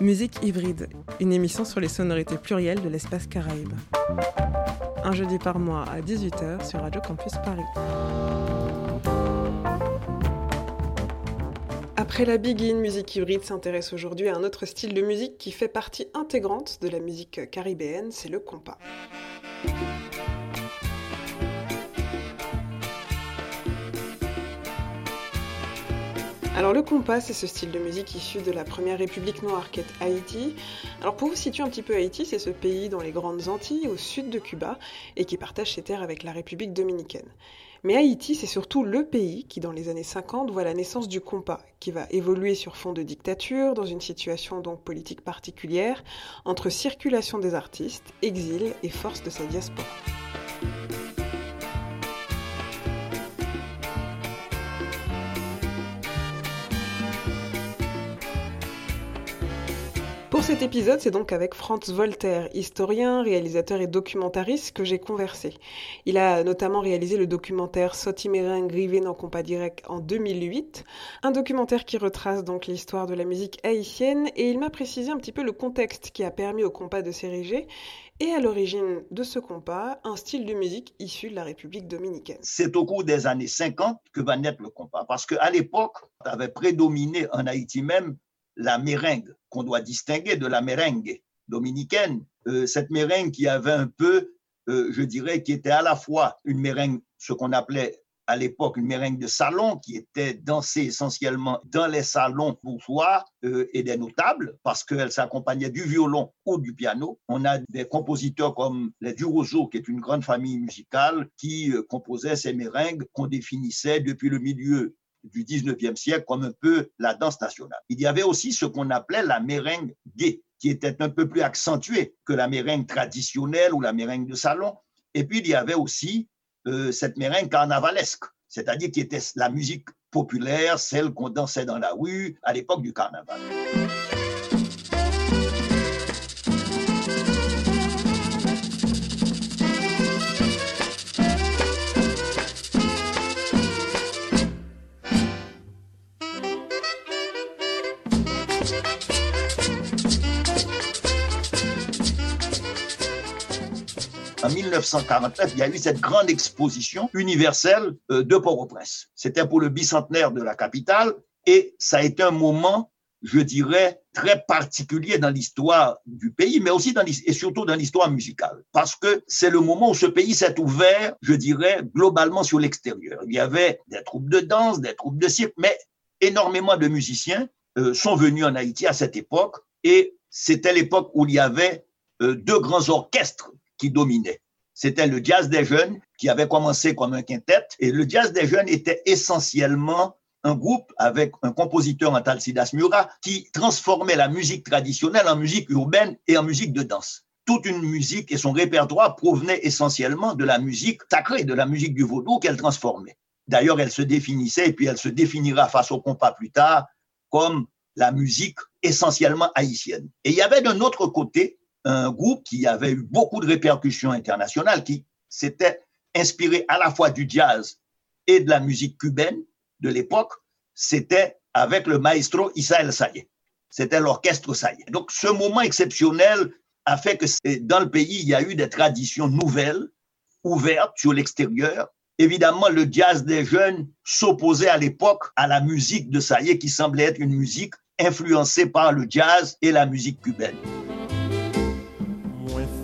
Musique hybride, une émission sur les sonorités plurielles de l'espace caraïbe. Un jeudi par mois à 18h sur Radio Campus Paris. Après la Begin, Musique hybride s'intéresse aujourd'hui à un autre style de musique qui fait partie intégrante de la musique caribéenne, c'est le compas. Alors le compas, c'est ce style de musique issu de la première république noire qu'est Haïti. Alors pour vous situer un petit peu Haïti, c'est ce pays dans les grandes Antilles, au sud de Cuba, et qui partage ses terres avec la République dominicaine. Mais Haïti, c'est surtout le pays qui, dans les années 50, voit la naissance du compas, qui va évoluer sur fond de dictature, dans une situation donc politique particulière, entre circulation des artistes, exil et force de sa diaspora. Cet épisode, c'est donc avec Franz Voltaire, historien, réalisateur et documentariste, que j'ai conversé. Il a notamment réalisé le documentaire Sotimerin Grivé dans Compas Direct en 2008, un documentaire qui retrace donc l'histoire de la musique haïtienne et il m'a précisé un petit peu le contexte qui a permis au compas de s'ériger et à l'origine de ce compas, un style de musique issu de la République dominicaine. C'est au cours des années 50 que va naître le compas, parce qu'à l'époque, avait prédominé en Haïti même la méringue, qu'on doit distinguer de la méringue dominicaine. Euh, cette méringue qui avait un peu, euh, je dirais, qui était à la fois une méringue, ce qu'on appelait à l'époque une méringue de salon, qui était dansée essentiellement dans les salons bourgeois euh, et des notables, parce qu'elle s'accompagnait du violon ou du piano. On a des compositeurs comme les Durozo, qui est une grande famille musicale, qui composaient ces méringues qu'on définissait depuis le milieu du 19e siècle comme un peu la danse nationale. Il y avait aussi ce qu'on appelait la méringue gay, qui était un peu plus accentuée que la méringue traditionnelle ou la méringue de salon. Et puis il y avait aussi euh, cette méringue carnavalesque, c'est-à-dire qui était la musique populaire, celle qu'on dansait dans la rue à l'époque du carnaval. 1949, il y a eu cette grande exposition universelle euh, de Port-au-Prince. C'était pour le bicentenaire de la capitale et ça a été un moment, je dirais, très particulier dans l'histoire du pays, mais aussi dans, et surtout dans l'histoire musicale, parce que c'est le moment où ce pays s'est ouvert, je dirais, globalement sur l'extérieur. Il y avait des troupes de danse, des troupes de cirque, mais énormément de musiciens euh, sont venus en Haïti à cette époque et c'était l'époque où il y avait euh, deux grands orchestres qui dominait. C'était le jazz des jeunes qui avait commencé comme un quintet. Et le jazz des jeunes était essentiellement un groupe avec un compositeur, Antalcidas Mura, qui transformait la musique traditionnelle en musique urbaine et en musique de danse. Toute une musique et son répertoire provenaient essentiellement de la musique sacrée, de la musique du vaudou qu'elle transformait. D'ailleurs, elle se définissait, et puis elle se définira face au compas plus tard, comme la musique essentiellement haïtienne. Et il y avait d'un autre côté un groupe qui avait eu beaucoup de répercussions internationales, qui s'était inspiré à la fois du jazz et de la musique cubaine de l'époque, c'était avec le maestro Isael Saye. C'était l'orchestre Saye. Donc ce moment exceptionnel a fait que dans le pays, il y a eu des traditions nouvelles, ouvertes sur l'extérieur. Évidemment, le jazz des jeunes s'opposait à l'époque à la musique de Saye, qui semblait être une musique influencée par le jazz et la musique cubaine.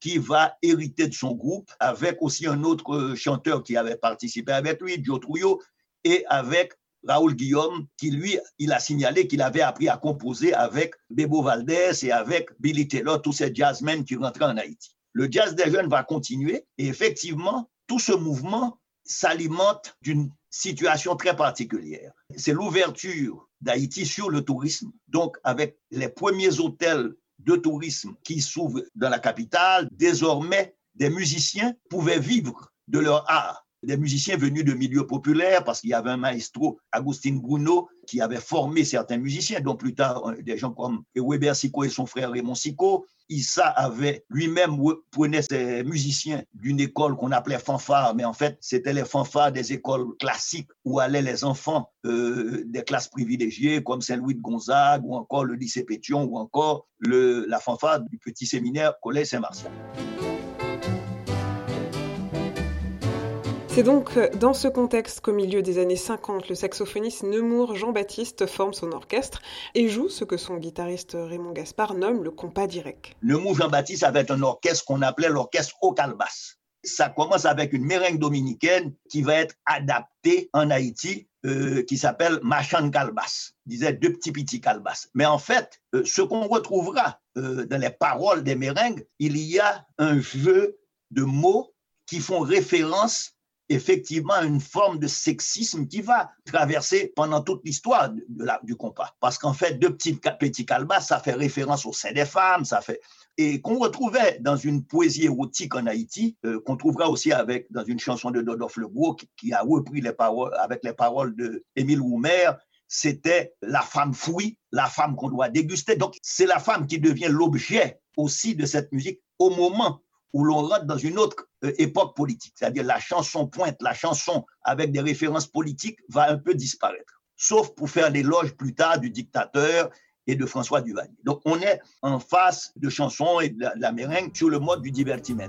qui va hériter de son groupe, avec aussi un autre chanteur qui avait participé avec lui, Joe Trouillot, et avec Raoul Guillaume, qui lui, il a signalé qu'il avait appris à composer avec Bebo Valdez et avec Billy Taylor, tous ces jazzmen qui rentraient en Haïti. Le jazz des jeunes va continuer et effectivement, tout ce mouvement s'alimente d'une situation très particulière. C'est l'ouverture d'Haïti sur le tourisme, donc avec les premiers hôtels de tourisme qui s'ouvre dans la capitale, désormais, des musiciens pouvaient vivre de leur art des musiciens venus de milieux populaires, parce qu'il y avait un maestro, Agustin Bruno, qui avait formé certains musiciens, dont plus tard euh, des gens comme Weber Sico et son frère Raymond Sico. Issa avait lui-même prenait ses musiciens d'une école qu'on appelait fanfare, mais en fait, c'était les fanfares des écoles classiques où allaient les enfants euh, des classes privilégiées, comme Saint-Louis de Gonzague, ou encore le lycée Pétion, ou encore la fanfare du petit séminaire Collège Saint-Martial. C'est donc dans ce contexte qu'au milieu des années 50, le saxophoniste Nemours Jean-Baptiste forme son orchestre et joue ce que son guitariste Raymond Gaspard nomme le compas direct. Nemours Jean-Baptiste avait un orchestre qu'on appelait l'orchestre au calbas. Ça commence avec une méringue dominicaine qui va être adaptée en Haïti euh, qui s'appelle Machan Calbas, disait deux petits petits calbas. Mais en fait, euh, ce qu'on retrouvera euh, dans les paroles des méringues, il y a un jeu de mots qui font référence effectivement une forme de sexisme qui va traverser pendant toute l'histoire du compas. Parce qu'en fait, deux petits, petits calbas, ça fait référence au sein des femmes, ça fait et qu'on retrouvait dans une poésie érotique en Haïti, euh, qu'on trouvera aussi avec dans une chanson de Dodolphe Legros qui, qui, a repris les paroles avec les paroles de Émile Roumer, c'était la femme fouille, la femme qu'on doit déguster. Donc c'est la femme qui devient l'objet aussi de cette musique au moment où l'on rentre dans une autre euh, époque politique. C'est-à-dire la chanson pointe, la chanson avec des références politiques va un peu disparaître, sauf pour faire l'éloge plus tard du dictateur et de François Duvalier. Donc on est en face de chansons et de la, de la méringue sur le mode du divertiment.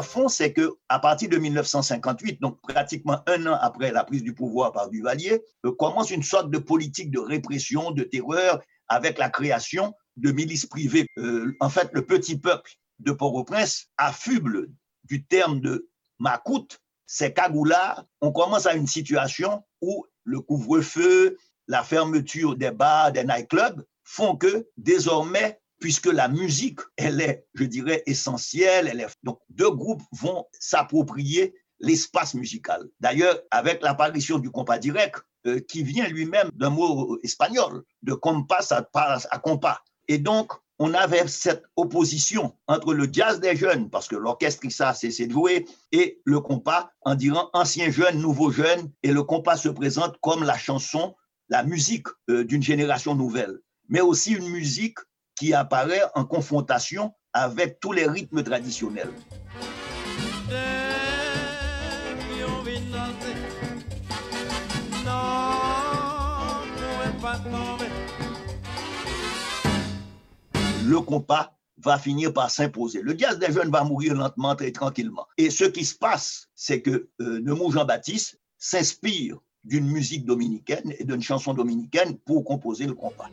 L'arrière-fond, c'est que à partir de 1958, donc pratiquement un an après la prise du pouvoir par Duvalier, euh, commence une sorte de politique de répression, de terreur, avec la création de milices privées. Euh, en fait, le petit peuple de Port-au-Prince affuble du terme de macoute, c'est cagoulard. On commence à une situation où le couvre-feu, la fermeture des bars, des nightclubs font que désormais puisque la musique, elle est, je dirais, essentielle. Elle est... Donc, deux groupes vont s'approprier l'espace musical. D'ailleurs, avec l'apparition du compas direct, euh, qui vient lui-même d'un mot espagnol, de compas à, à compas. Et donc, on avait cette opposition entre le jazz des jeunes, parce que l'orchestre ça c'est de jouer, et le compas en disant ancien jeune, nouveau jeune, et le compas se présente comme la chanson, la musique euh, d'une génération nouvelle, mais aussi une musique qui apparaît en confrontation avec tous les rythmes traditionnels. Le compas va finir par s'imposer. Le jazz des jeunes va mourir lentement, très tranquillement. Et ce qui se passe, c'est que euh, Nemo Jean-Baptiste s'inspire d'une musique dominicaine et d'une chanson dominicaine pour composer le compas.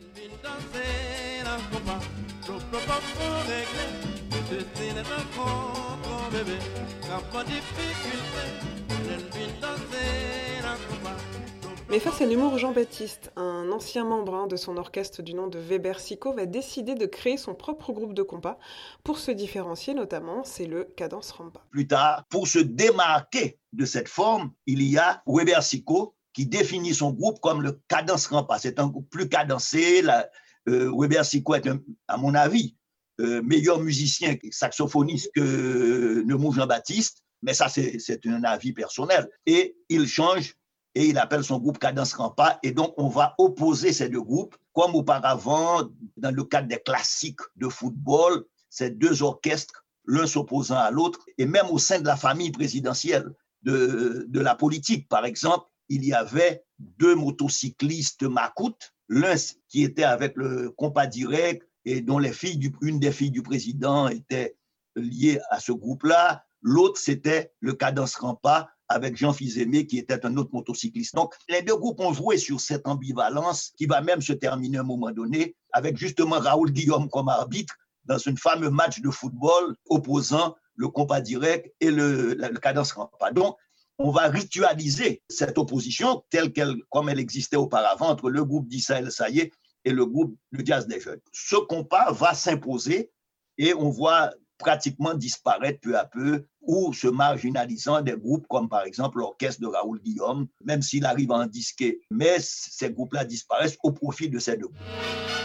Mais face à l'humour Jean-Baptiste, un ancien membre hein, de son orchestre du nom de Weber Sico va décider de créer son propre groupe de compas. Pour se différencier notamment, c'est le Cadence Rampa. Plus tard, pour se démarquer de cette forme, il y a Weber Sico qui définit son groupe comme le Cadence Rampa. C'est un groupe plus cadencé. La, euh, Weber Sico est, à mon avis, euh, meilleur musicien, saxophoniste que Nemo Jean-Baptiste, mais ça, c'est un avis personnel. Et il change et il appelle son groupe Cadence Rampa. Et donc, on va opposer ces deux groupes, comme auparavant, dans le cadre des classiques de football, ces deux orchestres, l'un s'opposant à l'autre, et même au sein de la famille présidentielle de, de la politique. Par exemple, il y avait deux motocyclistes macoutes, l'un qui était avec le compas direct et dont les filles une des filles du président était liée à ce groupe-là. L'autre, c'était le Cadence Rampa avec Jean Fils-Aimé, qui était un autre motocycliste. Donc, les deux groupes ont joué sur cette ambivalence qui va même se terminer à un moment donné avec justement Raoul Guillaume comme arbitre dans un fameux match de football opposant le compas direct et le, cadence rampa. Donc, on va ritualiser cette opposition telle qu'elle, comme elle existait auparavant entre le groupe d'Israël Saïe et le groupe de Jazz des Jeunes. Ce compas va s'imposer et on voit pratiquement disparaître peu à peu ou se marginalisant des groupes comme par exemple l'orchestre de Raoul Guillaume, même s'il arrive à en disquer. Mais ces groupes-là disparaissent au profit de ces deux groupes.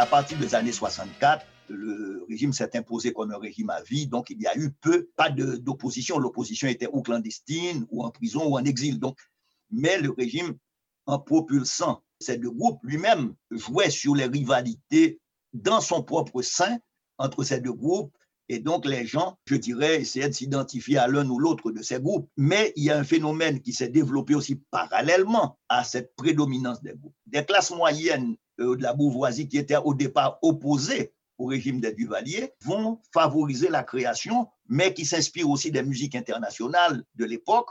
À partir des années 64, le régime s'est imposé comme un régime à vie, donc il y a eu peu, pas d'opposition. L'opposition était ou clandestine, ou en prison, ou en exil. Donc, mais le régime, en propulsant ces deux groupes, lui-même jouait sur les rivalités dans son propre sein entre ces deux groupes. Et donc, les gens, je dirais, essayaient de s'identifier à l'un ou l'autre de ces groupes. Mais il y a un phénomène qui s'est développé aussi parallèlement à cette prédominance des groupes. Des classes moyennes de la bourgeoisie qui était au départ opposée au régime des Duvaliers vont favoriser la création, mais qui s'inspirent aussi des musiques internationales de l'époque,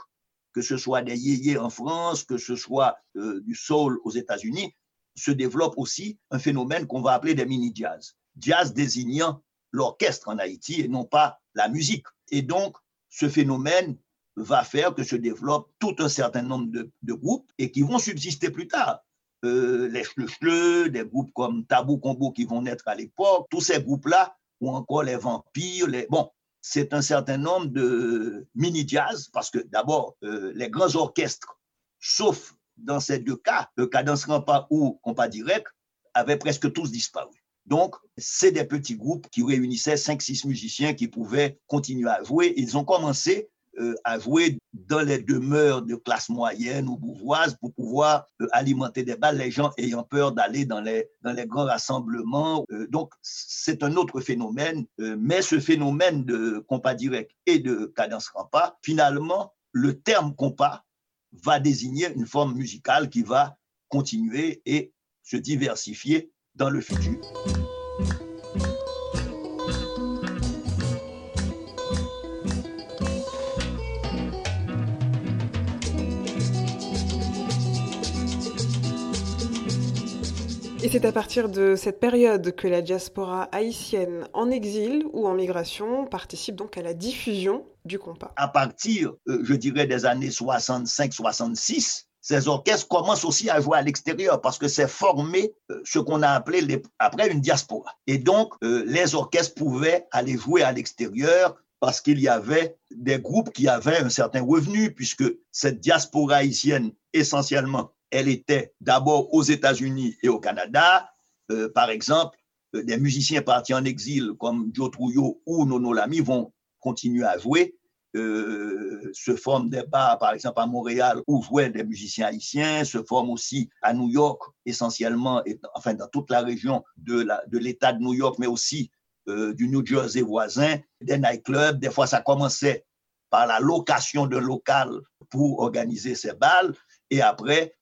que ce soit des yéyés en France, que ce soit euh, du soul aux États-Unis, se développe aussi un phénomène qu'on va appeler des mini-jazz. Jazz désignant l'orchestre en Haïti et non pas la musique. Et donc, ce phénomène va faire que se développe tout un certain nombre de groupes et qui vont subsister plus tard. Euh, les Schleux, des groupes comme Tabou Combo qui vont naître à l'époque, tous ces groupes-là, ou encore les Vampires, les... bon, c'est un certain nombre de mini-jazz, parce que d'abord, euh, les grands orchestres, sauf dans ces deux cas, le Cadence Rampa ou Compas Direct, avaient presque tous disparu. Donc, c'est des petits groupes qui réunissaient 5-6 musiciens qui pouvaient continuer à jouer. Ils ont commencé euh, à jouer dans les demeures de classe moyenne ou bourgeoise pour pouvoir euh, alimenter des balles, les gens ayant peur d'aller dans les, grands rassemblements. Euh, donc, c'est un autre phénomène, mais ce phénomène de compas direct et de cadence rampa, finalement, le terme compas va désigner une forme musicale qui va continuer et se diversifier dans le futur. C'est à partir de cette période que la diaspora haïtienne en exil ou en migration participe donc à la diffusion du compas. À partir, euh, je dirais, des années 65-66, ces orchestres commencent aussi à jouer à l'extérieur parce que c'est formé euh, ce qu'on a appelé après une diaspora. Et donc, euh, les orchestres pouvaient aller jouer à l'extérieur parce qu'il y avait des groupes qui avaient un certain revenu puisque cette diaspora haïtienne, essentiellement, elle était d'abord aux États-Unis et au Canada. Euh, par exemple, euh, des musiciens partis en exil comme Joe Trujillo ou Nono Lamy vont continuer à jouer. Euh, se forment des bars, par exemple à Montréal, où jouaient des musiciens haïtiens, se forment aussi à New York, essentiellement, et, enfin dans toute la région de l'État de, de New York, mais aussi euh, du New Jersey voisin, des nightclubs. Des fois, ça commençait par la location de local pour organiser ces balles, et après,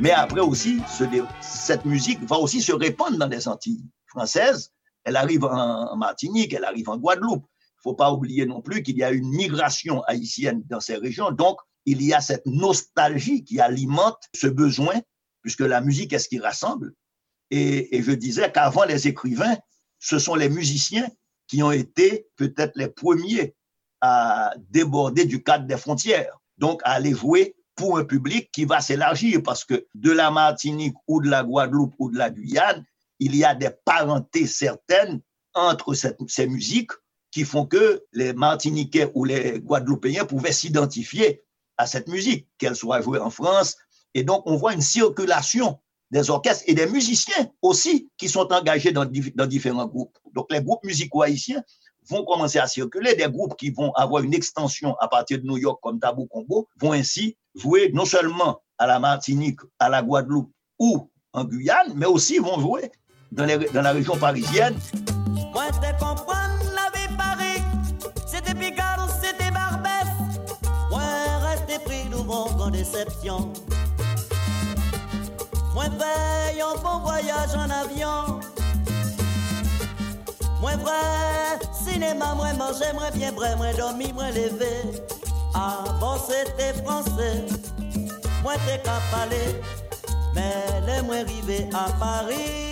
Mais après aussi, cette musique va aussi se répandre dans les Antilles françaises. Elle arrive en Martinique, elle arrive en Guadeloupe. Il ne faut pas oublier non plus qu'il y a une migration haïtienne dans ces régions. Donc, il y a cette nostalgie qui alimente ce besoin, puisque la musique est ce qui rassemble. Et, et je disais qu'avant les écrivains, ce sont les musiciens qui ont été peut-être les premiers à déborder du cadre des frontières, donc à aller jouer pour un public qui va s'élargir parce que de la Martinique ou de la Guadeloupe ou de la Guyane, il y a des parentés certaines entre ces musiques qui font que les Martiniquais ou les Guadeloupéens pouvaient s'identifier à cette musique, qu'elle soit jouée en France. Et donc, on voit une circulation des orchestres et des musiciens aussi qui sont engagés dans, dans différents groupes. Donc, les groupes musicaux haïtiens vont commencer à circuler. Des groupes qui vont avoir une extension à partir de New York comme Tabou Combo vont ainsi jouer non seulement à la Martinique, à la Guadeloupe ou en Guyane, mais aussi vont jouer dans, la région parisienne. Moi, te comprendre la vie Paris, c'était Picard c'était Barbès. Moi, rester pris devant en déception. Moi, paye un bon voyage en avion. Moi, vrai, cinéma, moi, manger, moi, bien vrai, moi, dormir, moi, lever. Avant, c'était français. Moi, t'es qu'à parler. Mais les moi, arrivé à Paris.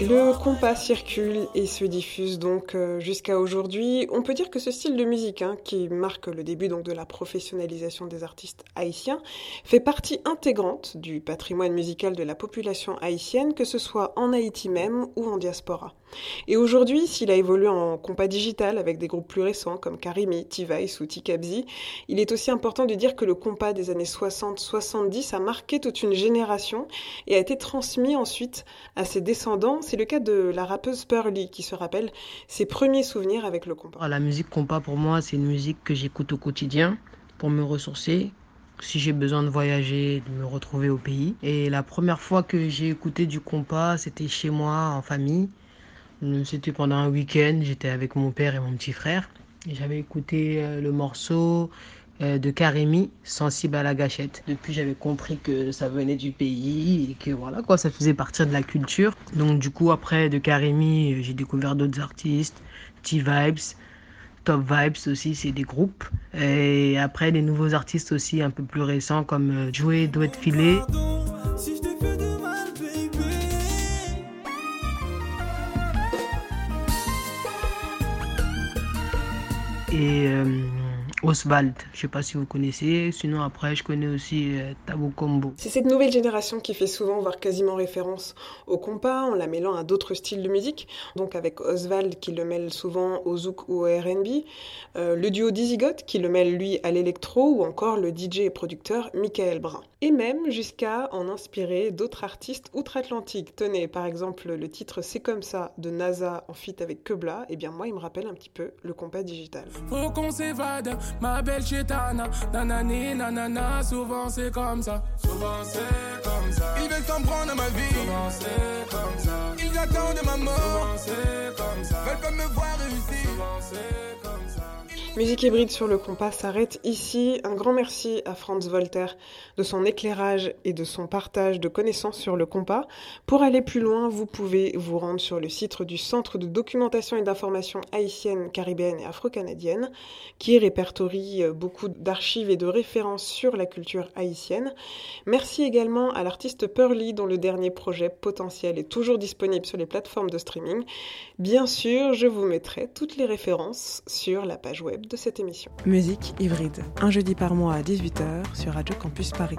Le compas circule et se diffuse donc euh, jusqu'à aujourd'hui. On peut dire que ce style de musique, hein, qui marque le début donc de la professionnalisation des artistes haïtiens, fait partie intégrante du patrimoine musical de la population haïtienne, que ce soit en Haïti même ou en diaspora. Et aujourd'hui, s'il a évolué en compas digital avec des groupes plus récents comme Karimi, T-Vice ou Tikabzi, il est aussi important de dire que le compas des années 60-70 a marqué toute une génération et a été transmis ensuite à ses descendants. C'est le cas de la rappeuse Pearly qui se rappelle ses premiers souvenirs avec le compas. La musique compas pour moi, c'est une musique que j'écoute au quotidien pour me ressourcer, si j'ai besoin de voyager, de me retrouver au pays. Et la première fois que j'ai écouté du compas, c'était chez moi, en famille. C'était pendant un week-end, j'étais avec mon père et mon petit frère. J'avais écouté euh, le morceau euh, de Karimi, Sensible à la gâchette. Depuis, j'avais compris que ça venait du pays et que voilà, quoi, ça faisait partir de la culture. Donc, du coup, après de Karimi, euh, j'ai découvert d'autres artistes, T-Vibes, Top Vibes aussi, c'est des groupes. Et après, des nouveaux artistes aussi un peu plus récents comme Jouer, Doit Filer. Et euh, Oswald. Je sais pas si vous connaissez. Sinon, après, je connais aussi euh, Tabo Combo. C'est cette nouvelle génération qui fait souvent, voire quasiment référence au compas, en la mêlant à d'autres styles de musique. Donc, avec Oswald qui le mêle souvent au zouk ou au RB. Euh, le duo Dizzygot qui le mêle, lui, à l'électro. Ou encore le DJ et producteur Michael Brun. Et même jusqu'à en inspirer d'autres artistes outre-Atlantique. Tenez, par exemple, le titre C'est comme ça de NASA en feat avec Kebla. Eh bien, moi, il me rappelle un petit peu le compas digital. Faut qu'on s'évade ma belle chétana. Nanani, nanana, souvent c'est comme ça. Souvent c'est comme ça. Ils veulent comprendre ma vie. Souvent c'est comme ça. Ils attendent ma mort. Souvent c'est comme ça. Veulent pas me voir réussir. Souvent c'est comme ça. Musique hybride sur le compas s'arrête ici. Un grand merci à Franz Voltaire de son éclairage et de son partage de connaissances sur le compas. Pour aller plus loin, vous pouvez vous rendre sur le site du Centre de documentation et d'information haïtienne, caribéenne et afro-canadienne, qui répertorie euh, beaucoup d'archives et de références sur la culture haïtienne. Merci également à l'artiste Pearly, dont le dernier projet potentiel est toujours disponible sur les plateformes de streaming. Bien sûr, je vous mettrai toutes les références sur la page web de cette émission. Musique hybride, un jeudi par mois à 18h sur Radio Campus Paris.